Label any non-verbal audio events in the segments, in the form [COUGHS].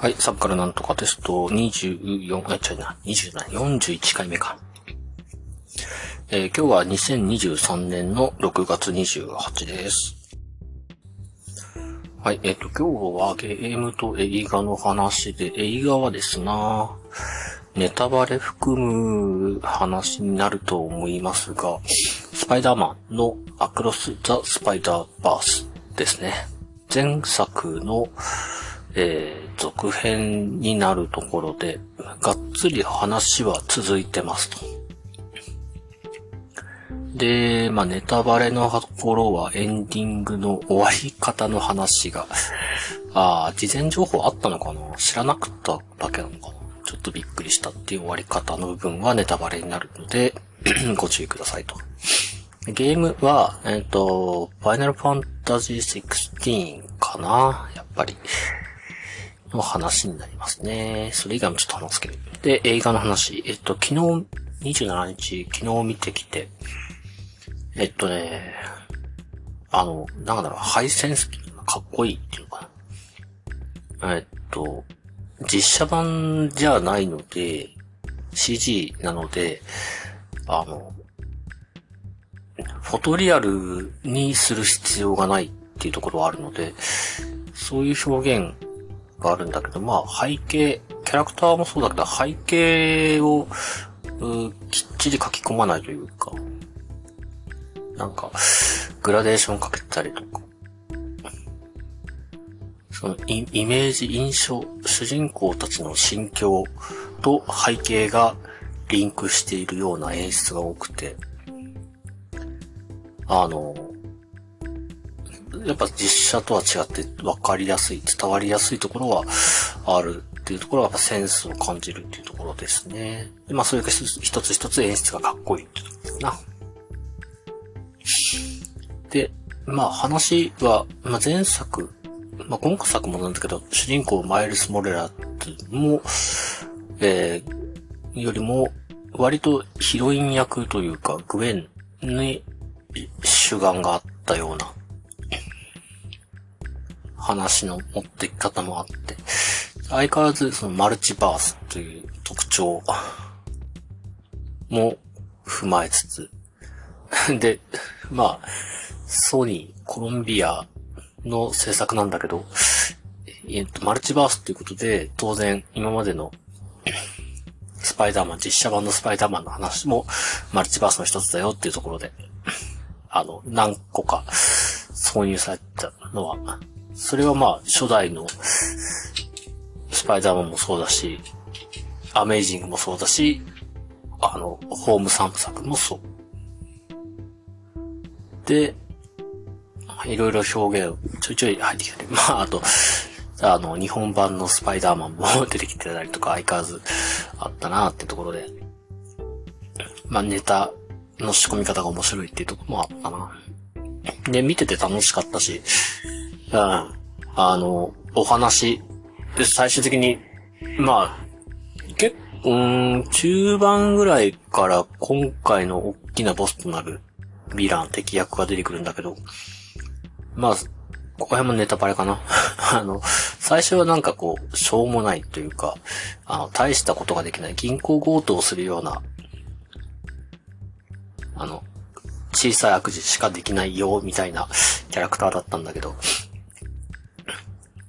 はい、サブからなんとかテスト24、あ、違うな、20な、41回目か。えー今日は2023年の6月28です。はい、えっ、と、今日はゲームと映画の話で、映画はですな、ネタバレ含む話になると思いますが、スパイダーマンのアクロス・ザ・スパイダーバースですね。前作の、えー続編になるところで、がっつり話は続いてますと。で、まあ、ネタバレのところはエンディングの終わり方の話が、[LAUGHS] ああ、事前情報あったのかな？知らなかっただけなのかな？ちょっとびっくりしたっていう終わり方の部分はネタバレになるので、[CLEARS THROAT] ご注意くださいと。ゲームは、えっ、と、ファイナルファンタジー16かな？やっぱり。の話になりますね。それ以外もちょっと話すけど。で、映画の話。えっと、昨日、27日、昨日見てきて、えっとね、あの、なんだろう、ハイセンスかっこいいっていうのかな。えっと、実写版じゃないので、CG なので、あの、フォトリアルにする必要がないっていうところはあるので、そういう表現があるんだけど、まあ背景、キャラクターもそうだけど、背景をきっちり書き込まないというか、なんか、グラデーションかけたりとか、そのイイメージ、印象、主人公たちの心境と背景がリンクしているような演出が多くて、あの、やっぱ実写とは違って分かりやすい、伝わりやすいところはあるっていうところはやっぱセンスを感じるっていうところですね。まあそれが一つ一つ一つ演出がかっこいいってところですな。で、まあ話は、まあ前作、まあ今作もなんだけど、主人公マイルス・モレラっても、えー、よりも、割とヒロイン役というか、グエンに主眼があったような話の持ってき方もあって、相変わらずそのマルチバースという特徴も踏まえつつ、[LAUGHS] で、まあ、ソニー、コロンビアの制作なんだけど、えっと、マルチバースということで、当然今までのスパイダーマン、実写版のスパイダーマンの話もマルチバースの一つだよっていうところで、あの、何個か挿入されたのは、それはまあ、初代のスパイダーマンもそうだし、アメイジングもそうだし、あの、ホーム三部作もそう。で、いろいろ表現ちょいちょい入ってきたり、まあ、あと、あの、日本版のスパイダーマンも出てきてたりとか相変わらずあったなってところで、まあ、ネタの仕込み方が面白いっていうところもあったな。で、見てて楽しかったし、うん、あの、お話、で最終的に、まあ、結構、うん中盤ぐらいから今回の大きなボスとなるヴィラン、敵役が出てくるんだけど、まあ、ここら辺もネタバレかな。[LAUGHS] あの、最初はなんかこう、しょうもないというか、あの、大したことができない銀行強盗をするような、あの、小さい悪事しかできないよ、みたいなキャラクターだったんだけど、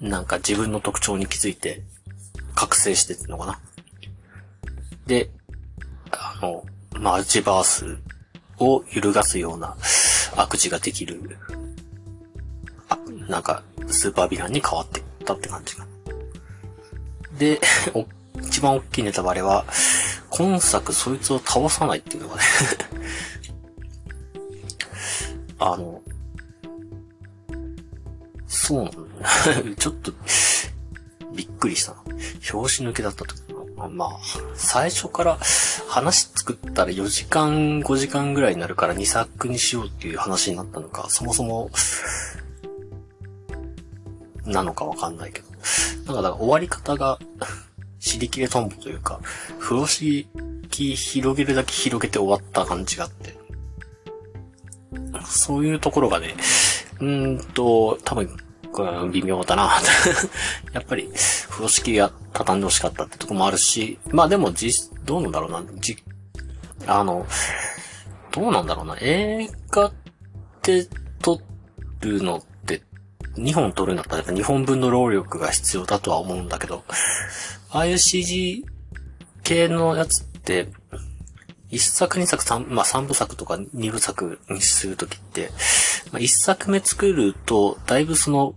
なんか自分の特徴に気づいて、覚醒してってのかな。で、あの、マルチバースを揺るがすような悪事ができる、あなんか、スーパーヴィランに変わっていったって感じかな。で、[LAUGHS] 一番大きいネタバレは、今作そいつを倒さないっていうのがね [LAUGHS] あの、そうなんだ。[LAUGHS] ちょっと、びっくりしたな。表紙抜けだった時の。まあ、最初から話作ったら4時間、5時間ぐらいになるから2作にしようっていう話になったのか、そもそも、なのかわかんないけど。なんか、だから終わり方が、尻切れトンボというか、風呂敷広げるだけ広げて終わった感じがあって。そういうところがね、うんと、多分、うん、微妙だな。[LAUGHS] やっぱり、風呂敷が畳んで欲しかったってとこもあるし、まあでも実、どうなんだろうな、じ、あの、どうなんだろうな、映画って撮るのって、2本撮るんだったらやっぱ2本分の労力が必要だとは思うんだけど、ああいう CG 系のやつって、一作二作三、まあ三部作とか二部作にするときって、まあ一作目作ると、だいぶその、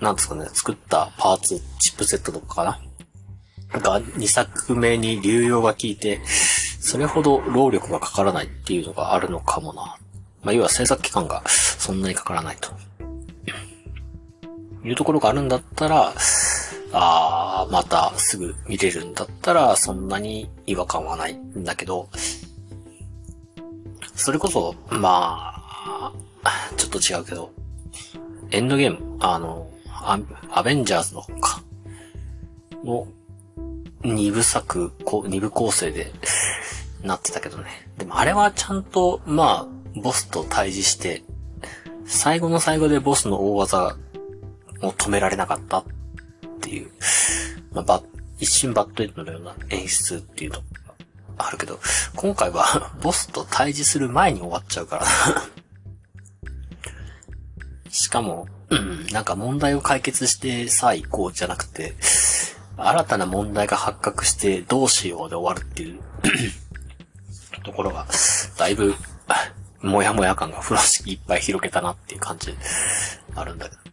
なんですかね、作ったパーツ、チップセットとかかな？が二作目に流用が効いて、それほど労力がかからないっていうのがあるのかもな。まあ要は制作期間がそんなにかからないと。いうところがあるんだったら、ああ、またすぐ見れるんだったら、そんなに違和感はないんだけど、それこそ、まあ、ちょっと違うけど、エンドゲーム、あの、アアベンジャーズの方か、の、二部作、二部構成でなってたけどね。でもあれはちゃんと、まあ、ボスと対峙して、最後の最後でボスの大技を止められなかったっていう、まあ、バ一瞬バッドエンドのような演出っていうのがあるけど、今回は [LAUGHS] ボスと対峙する前に終わっちゃうからしかも、うん、なんか問題を解決してさあ行こうじゃなくて、新たな問題が発覚してどうしようで終わるっていう [COUGHS] ところが、だいぶ、もやもや感が風呂敷いっぱい広げたなっていう感じあるんだけど。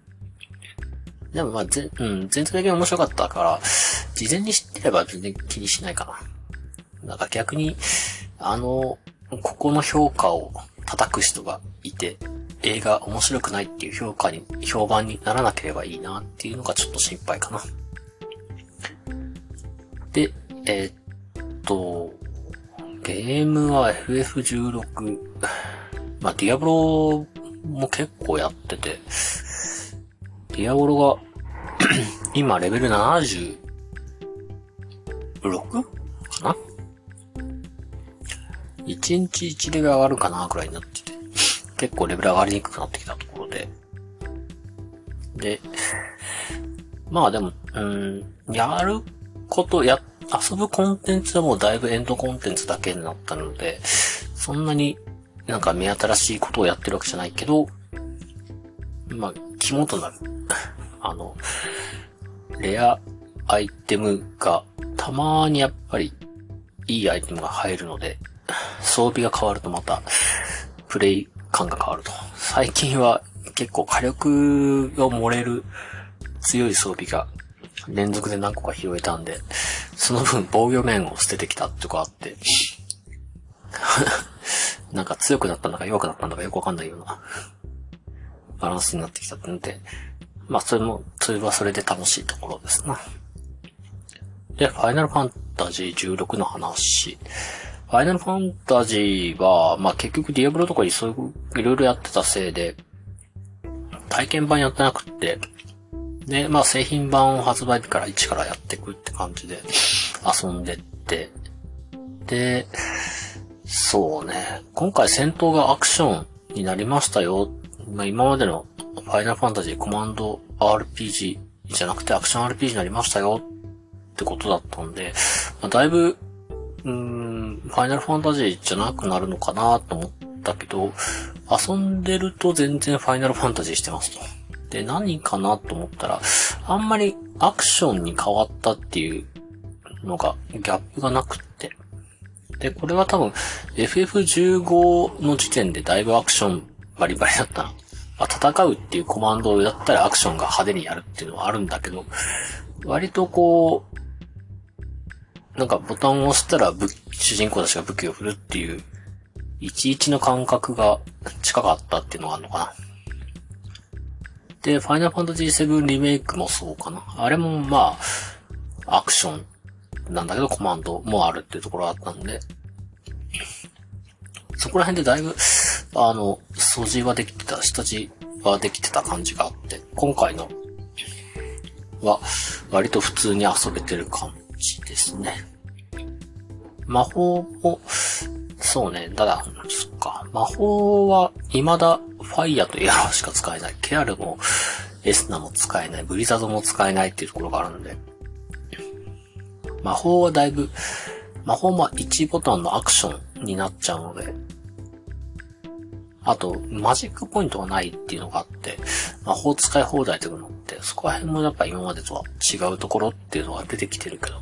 でもまあ、ぜ、うん、全体的に面白かったから、事前に知ってれば全然気にしないかな。なんか逆に、あの、ここの評価を叩く人がいて、映画面白くないっていう評価に、評判にならなければいいなっていうのがちょっと心配かな。で、えー、っと、ゲームは FF16、まあ、ディアブロも結構やってて、ディアボロが [CLEARS THROAT] 今レベル 76? かな ?1 日1レベル上がるかなくらいになってて、結構レベル上がりにくくなってきたところで。で、まあでも、うん、やること、や、遊ぶコンテンツはもうだいぶエンドコンテンツだけになったので、そんなになんか目新しいことをやってるわけじゃないけど、まあ、肝となるあの、レアアイテムが、たまにやっぱり、いいアイテムが入るので、装備が変わるとまた、プレイ感が変わると。最近は結構火力が漏れる強い装備が連続で何個か拾えたんで、その分防御面を捨ててきたってこあって、[LAUGHS] なんか強くなったんだか弱くなったんだかよくわかんないようなバランスになってきたってんで、まあ、それも、それはそれで楽しいところですな。で、ファイナルファンタジー16の話。ファイナルファンタジーは、まあ結局ディアブロとかにそういう、いろいろやってたせいで、体験版やってなくって、で、まあ製品版を発売日から1からやっていくって感じで遊んでって、で、そうね、今回戦闘がアクションになりましたよ。まあ今までのファイナルファンタジーコマンド RPG じゃなくてアクション RPG になりましたよってことだったんで、まあ、だいぶ、うーん、ファイナルファンタジーじゃなくなるのかなと思ったけど、遊んでると全然ファイナルファンタジーしてますと。で、何かなと思ったら、あんまりアクションに変わったっていうのが、ギャップがなくって。で、これは多分、FF15 の時点でだいぶアクションバリバリだったなまあ、戦うっていうコマンドをやったらアクションが派手にやるっていうのはあるんだけど、割とこう、なんかボタンを押したら主人公たちが武器を振るっていう、11の感覚が近かったっていうのがあるのかな。で、ファイナルファンタジー7リメイクもそうかな。あれもまあ、アクションなんだけどコマンドもあるっていうところがあったんで、そこら辺でだいぶ、あの、掃除はできてた、下地はできてた感じがあって、今回のは、割と普通に遊べてる感じですね。魔法も、そうね、ただ、そっか、魔法は未だファイヤーとエアローしか使えない。ケアルもエスナも使えない。ブリザードも使えないっていうところがあるので。魔法はだいぶ、魔法も1ボタンのアクションになっちゃうので、あと、マジックポイントがないっていうのがあって、魔法使い放題というのって、そこら辺もやっぱ今までとは違うところっていうのが出てきてるけど。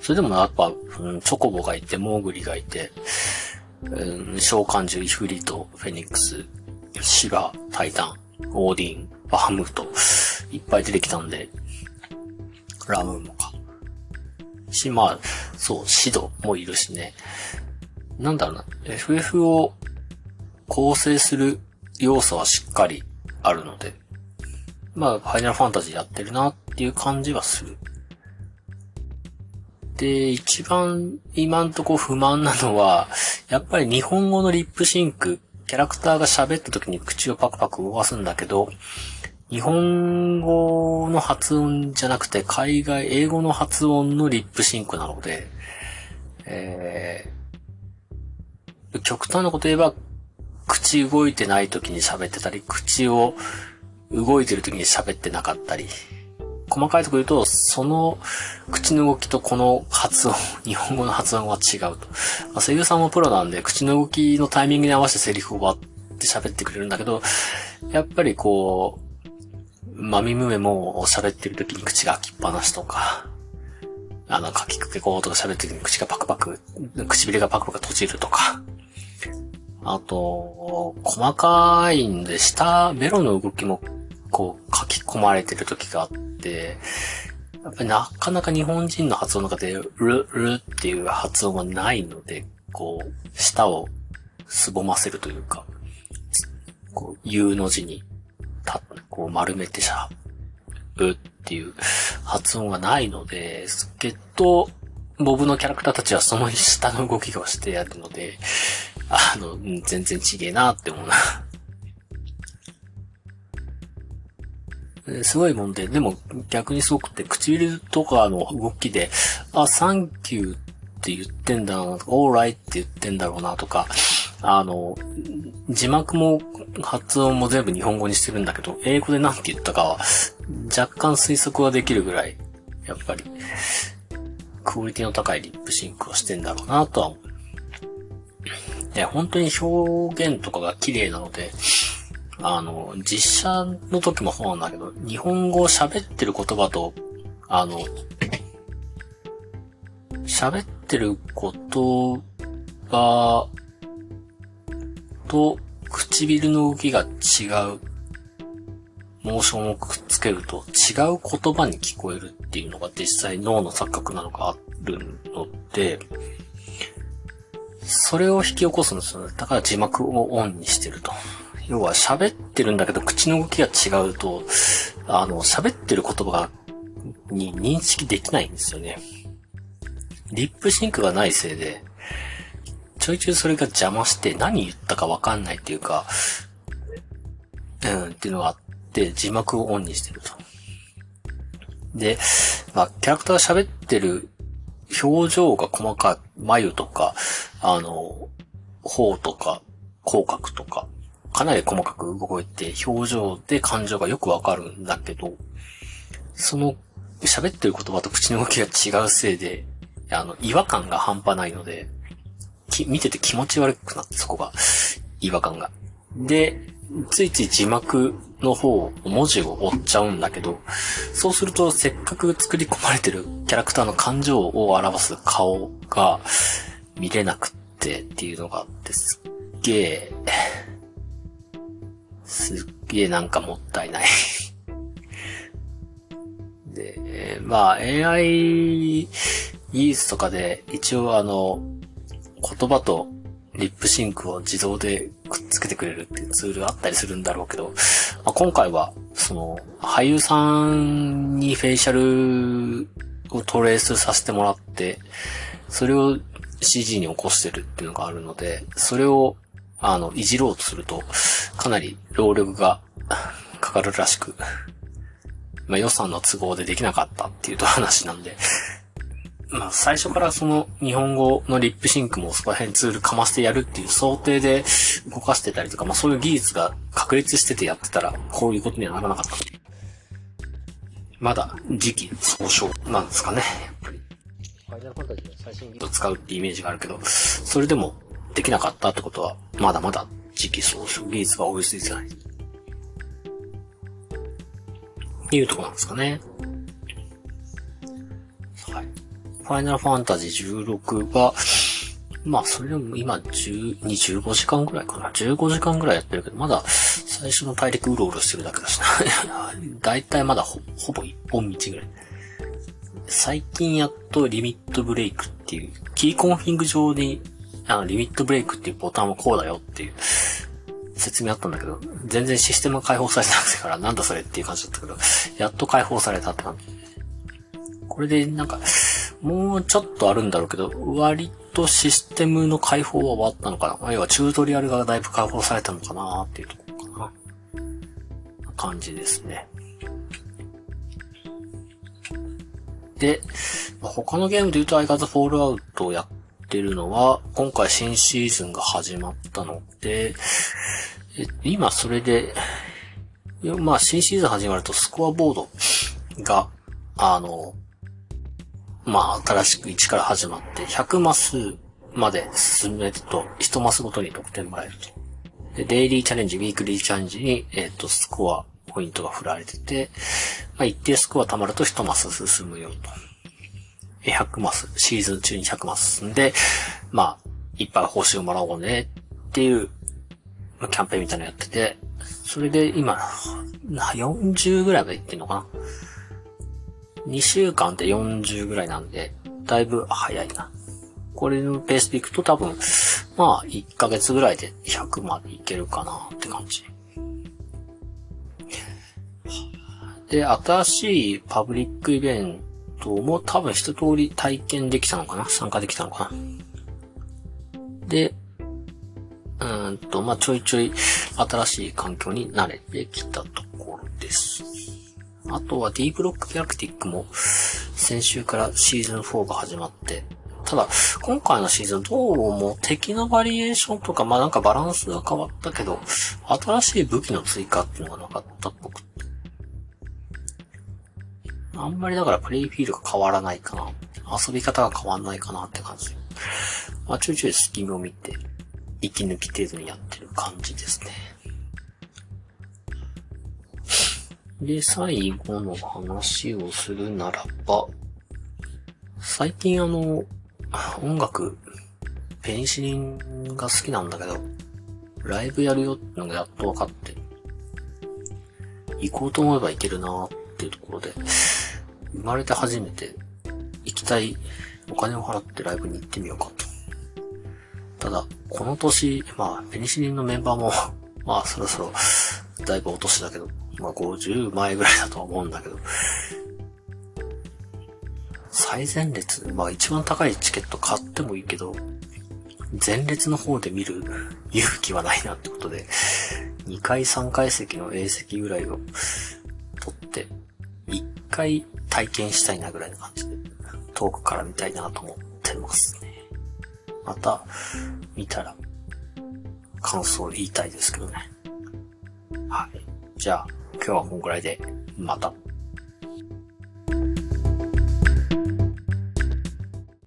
それでもやっぱ、うん、チョコボがいて、モーグリがいて、うん、召喚獣、イフリート、フェニックス、シガ、タイタン、オーディン、バハムート、いっぱい出てきたんで、ラムーもか。し、まあ、そう、シドもいるしね。なんだろうな、FF を構成する要素はしっかりあるので、まあ、ファイナルファンタジーやってるなっていう感じはする。で、一番今んとこ不満なのは、やっぱり日本語のリップシンク、キャラクターが喋った時に口をパクパク動かすんだけど、日本語の発音じゃなくて海外英語の発音のリップシンクなので、え、極端なこと言えば、口動いてない時に喋ってたり、口を動いてる時に喋ってなかったり、細かいところ言うと、その口の動きとこの発音、日本語の発音は違うと。まあ、声優さんもプロなんで、口の動きのタイミングに合わせてセリフを割って喋ってくれるんだけど、やっぱりこう、まみむめも喋ってる時に口が開きっぱなしとか、あの、かきくけこうとか喋ってる時に口がパクパク、唇がパクパク閉じるとか、あと、細かいんで、下、ベロの動きも、こう、書き込まれてる時があって、やっぱりなかなか日本人の発音の中で、ル、ルっていう発音がないので、こう、舌をすぼませるというか、こう、U の字にた、こう丸めてしゃぶっていう発音がないので、けど、ボブのキャラクターたちはその下の動きをしてやるので、あの、全然ちげえなって思うな。すごいもんで、でも逆にすごくて、唇とかの動きで、あ、サンキューって言ってんだな、オーライって言ってんだろうなとか、あの、字幕も発音も全部日本語にしてるんだけど、英語で何て言ったかは若干推測はできるぐらい、やっぱり、クオリティの高いリップシンクをしてんだろうなとは思う。いや、本当に表現とかが綺麗なので、あの、実写の時もそうなんだけど、日本語を喋ってる言葉と、あの、喋ってる言葉と唇の動きが違うモーションをくっつけると違う言葉に聞こえるっていうのが実際脳の錯覚なのがあるので、それを引き起こすんですよね。だから字幕をオンにしてると。要は喋ってるんだけど口の動きが違うと、あの、喋ってる言葉が、に認識できないんですよね。リップシンクがないせいで、ちょいちょいそれが邪魔して何言ったかわかんないっていうか、うん、っていうのがあって、字幕をオンにしてると。で、まあ、キャラクター喋ってる表情が細かい、眉とか、あの、頬とか、口角とか、かなり細かく動いて、表情で感情がよくわかるんだけど、その、喋ってる言葉と口の動きが違うせいで、あの、違和感が半端ないので、見てて気持ち悪くなって、そこが、違和感が。で、ついつい字幕の方、文字を追っちゃうんだけど、そうするとせっかく作り込まれてるキャラクターの感情を表す顔が見れなくってっていうのがあって、すっげえ、[LAUGHS] すっげえなんかもったいない。[LAUGHS] で、まあ AI 技術とかで一応あの、言葉とリップシンクを自動でくっつけてくれるっていうツールがあったりするんだろうけど、まあ、今回は、その、俳優さんにフェイシャルをトレースさせてもらって、それを CG に起こしてるっていうのがあるので、それを、あの、いじろうとすると、かなり労力が [LAUGHS] かかるらしく、まあ予算の都合でできなかったっていうと話なんで、まあ、最初からその日本語のリップシンクもそこら辺ツールかましてやるっていう想定で動かしてたりとか、まあそういう技術が確立しててやってたら、こういうことにはならなかった。まだ時期尚早なんですかね、やっぱり。ファイナルファンタジーの最新技術を使うってイメージがあるけど、それでもできなかったってことは、まだまだ時期総称技術が追いついてない。っていうとこなんですかね。はい。ファイナルファンタジー16は、まあ、それでも今10、15時間ぐらいかな。15時間ぐらいやってるけど、まだ最初の大陸うろうろしてるだけだしな。だいたいまだほほぼ一本道ぐらい。最近やっとリミットブレイクっていう、キーコンフィング上に、あの、リミットブレイクっていうボタンはこうだよっていう説明あったんだけど、全然システム解放されてなくてからなんだそれっていう感じだったけど、やっと解放されたって感じ。これでなんか、もうちょっとあるんだろうけど、割とシステムの解放は終わったのかな。要はチュートリアルがだいぶ解放されたのかなっていうところかな。感じですね。で、他のゲームで言うと、アイガズフォールアウトをやってるのは、今回新シーズンが始まったので、今それで、まあ新シーズン始まるとスコアボードが、あの、まあ、新しく1から始まって、100マスまで進めると、1マスごとに得点もらえると。で、デイリーチャレンジ、ウィークリーチャレンジに、えっ、ー、と、スコア、ポイントが振られてて、まあ、一定スコア貯まると1マス進むよと。100マス、シーズン中に100マス進んで、まあ、いっぱい報酬をもらおうねっていう、キャンペーンみたいなのやってて、それで今、40ぐらいまでいってんのかな2週間で40ぐらいなんで、だいぶ早いな。これのペースでいくと多分、まあ、1ヶ月ぐらいで100までいけるかなって感じ。で、新しいパブリックイベントも多分一通り体験できたのかな？参加できたのかな？で、うんと、まあ、ちょいちょい新しい環境に慣れてきたところです。あとは D ブロックギャラクティックも先週からシーズン4が始まって、ただ、今回のシーズンどうも敵のバリエーションとか、まあなんかバランスが変わったけど、新しい武器の追加っていうのがなかったっぽくて。あんまりだからプレイフィールが変わらないかな。遊び方が変わんないかなって感じ。まあちょいちょいスキムを見て、息抜き程度にやってる感じですね。で、最後の話をするならば、最近あの、音楽、ペニシリンが好きなんだけど、ライブやるよってのがやっと分かって、行こうと思えば行けるなーっていうところで、生まれて初めて行きたいお金を払ってライブに行ってみようかと。ただ、この年、まあ、ペニシリンのメンバーも [LAUGHS] まあ、そろそろ、だいぶお年だけど、まあ50前ぐらいだとは思うんだけど、最前列、まあ一番高いチケット買ってもいいけど、前列の方で見る勇気はないなってことで、2階3階席の A 席ぐらいを取って、1回体験したいなぐらいの感じで、遠くから見たいなと思ってますね。また、見たら、感想を言いたいですけどね。はい。じゃあ、今日はこんぐらいで、また。